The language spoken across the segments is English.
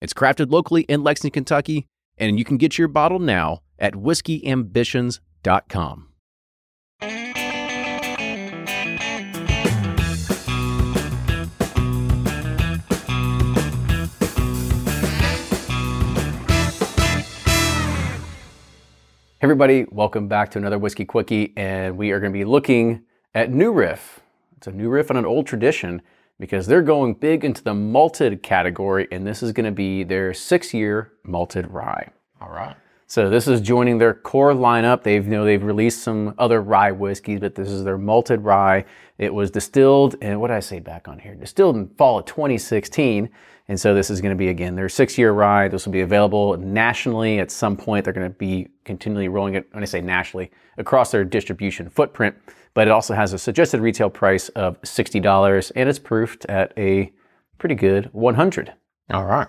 It's crafted locally in Lexington, Kentucky, and you can get your bottle now at whiskeyambitions.com. Everybody, welcome back to another Whiskey Quickie, and we are going to be looking at New Riff. It's a new riff on an old tradition because they're going big into the malted category, and this is going to be their six-year malted rye. All right. So this is joining their core lineup. They've you know they've released some other rye whiskeys, but this is their malted rye. It was distilled, and what did I say back on here? Distilled in fall of 2016. And so this is going to be again their six-year rye. This will be available nationally at some point. They're going to be continually rolling it. When I say nationally, across their distribution footprint. But it also has a suggested retail price of sixty dollars, and it's proofed at a pretty good 100. All right.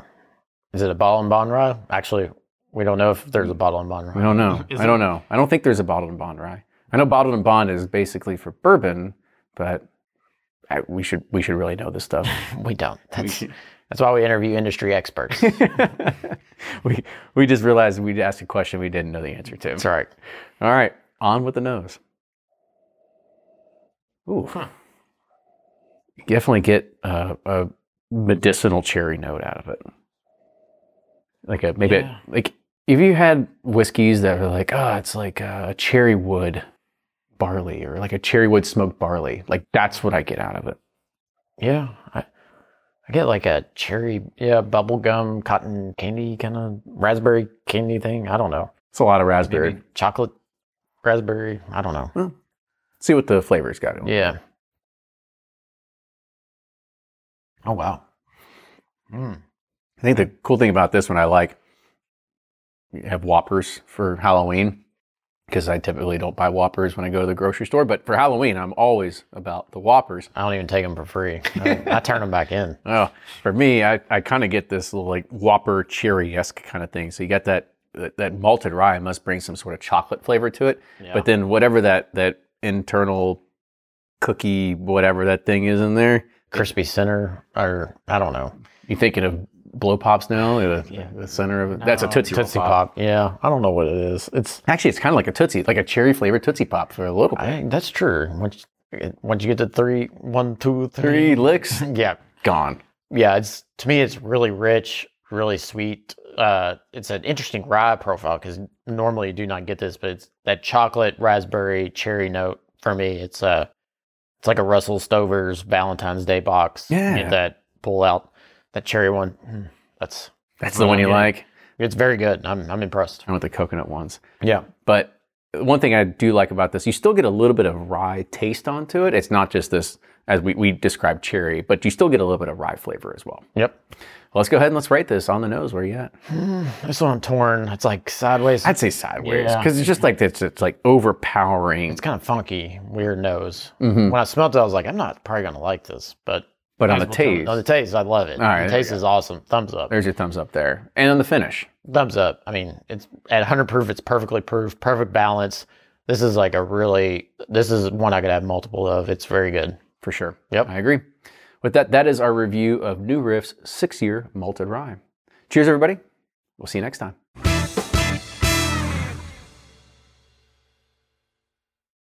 Is it a bottled and bond rye? Actually, we don't know if there's a bottle and bond rye. I don't know. I don't know. I don't think there's a bottled and bond rye. I know bottled and bond is basically for bourbon, but I, we should we should really know this stuff. We don't. That's, that's why we interview industry experts. we we just realized we'd asked a question we didn't know the answer to. That's right. All right, on with the nose. Ooh, you definitely get uh, a medicinal cherry note out of it. Like a maybe Yeah. like if you had whiskeys that are like, oh, it's like a cherry wood barley or like a cherry wood smoked barley. Like that's what I get out of it. Yeah. I, I get like a cherry, yeah, bubblegum, cotton candy kind of raspberry candy thing. I don't know. It's a lot of raspberry. Maybe chocolate raspberry. I don't know. See what the flavors got. in it. Yeah. Oh, wow. Mm. I think the cool thing about this one I like have Whoppers for Halloween because I typically don't buy Whoppers when I go to the grocery store, but for Halloween I'm always about the Whoppers. I don't even take them for free. I, I turn them back in. Oh, for me, I, I kind of get this little like Whopper cherry esque kind of thing. So you got that, that that malted rye must bring some sort of chocolate flavor to it, Yeah. but then whatever that that internal cookie whatever that thing is in there, Crispy center, or I don't know. you thinking of blow pops now? The, Yeah. the center of it. That's a Tootsie, Roll Tootsie Pop. Pop. Yeah, I don't know what it is. It's Actually, it's kind of like a Tootsie, like a cherry flavored Tootsie Pop for a little bit. I, that's true. Once once you get to three, one, two, Three three, licks, yeah, gone. yeah. It's to me, it's really rich, really sweet. Uh, it's an interesting rye profile because normally you do not get this, but it's that chocolate, raspberry, cherry note for me. It's uh it's like a Russell Stover's Valentine's Day box. Yeah. Get that pull out that cherry one. Mm, That's That's the one you like. it's very good. I'm I'm impressed. I want the coconut ones. Yeah. But one thing I do like about this, you still get a little bit of rye taste onto it. It's not just this, as we, we described cherry, but you still get a little bit of rye flavor as well. Yep. Well, let's go ahead and let's rate this on the nose. Where are you at? This one I'm torn. It's like sideways. I'd say sideways Yeah. because it's just like it's, it's like overpowering. It's kind of funky, weird nose. Mhm. When I smelled it, I was like, I'm not probably gonna like this, but But on the Might as well tell- taste, on the taste, I love it. All right, the there you taste is awesome. Thumbs up. there's your thumbs up there. And on the finish, Thumbs up. I mean, it's at 100 proof. It's perfectly proof, perfect balance. This is like a really. This is one I could have multiple of. It's very good. for sure. Yep. I agree. With that, that is our review of New Riff's six year malted rye. Cheers, everybody. We'll see you next time.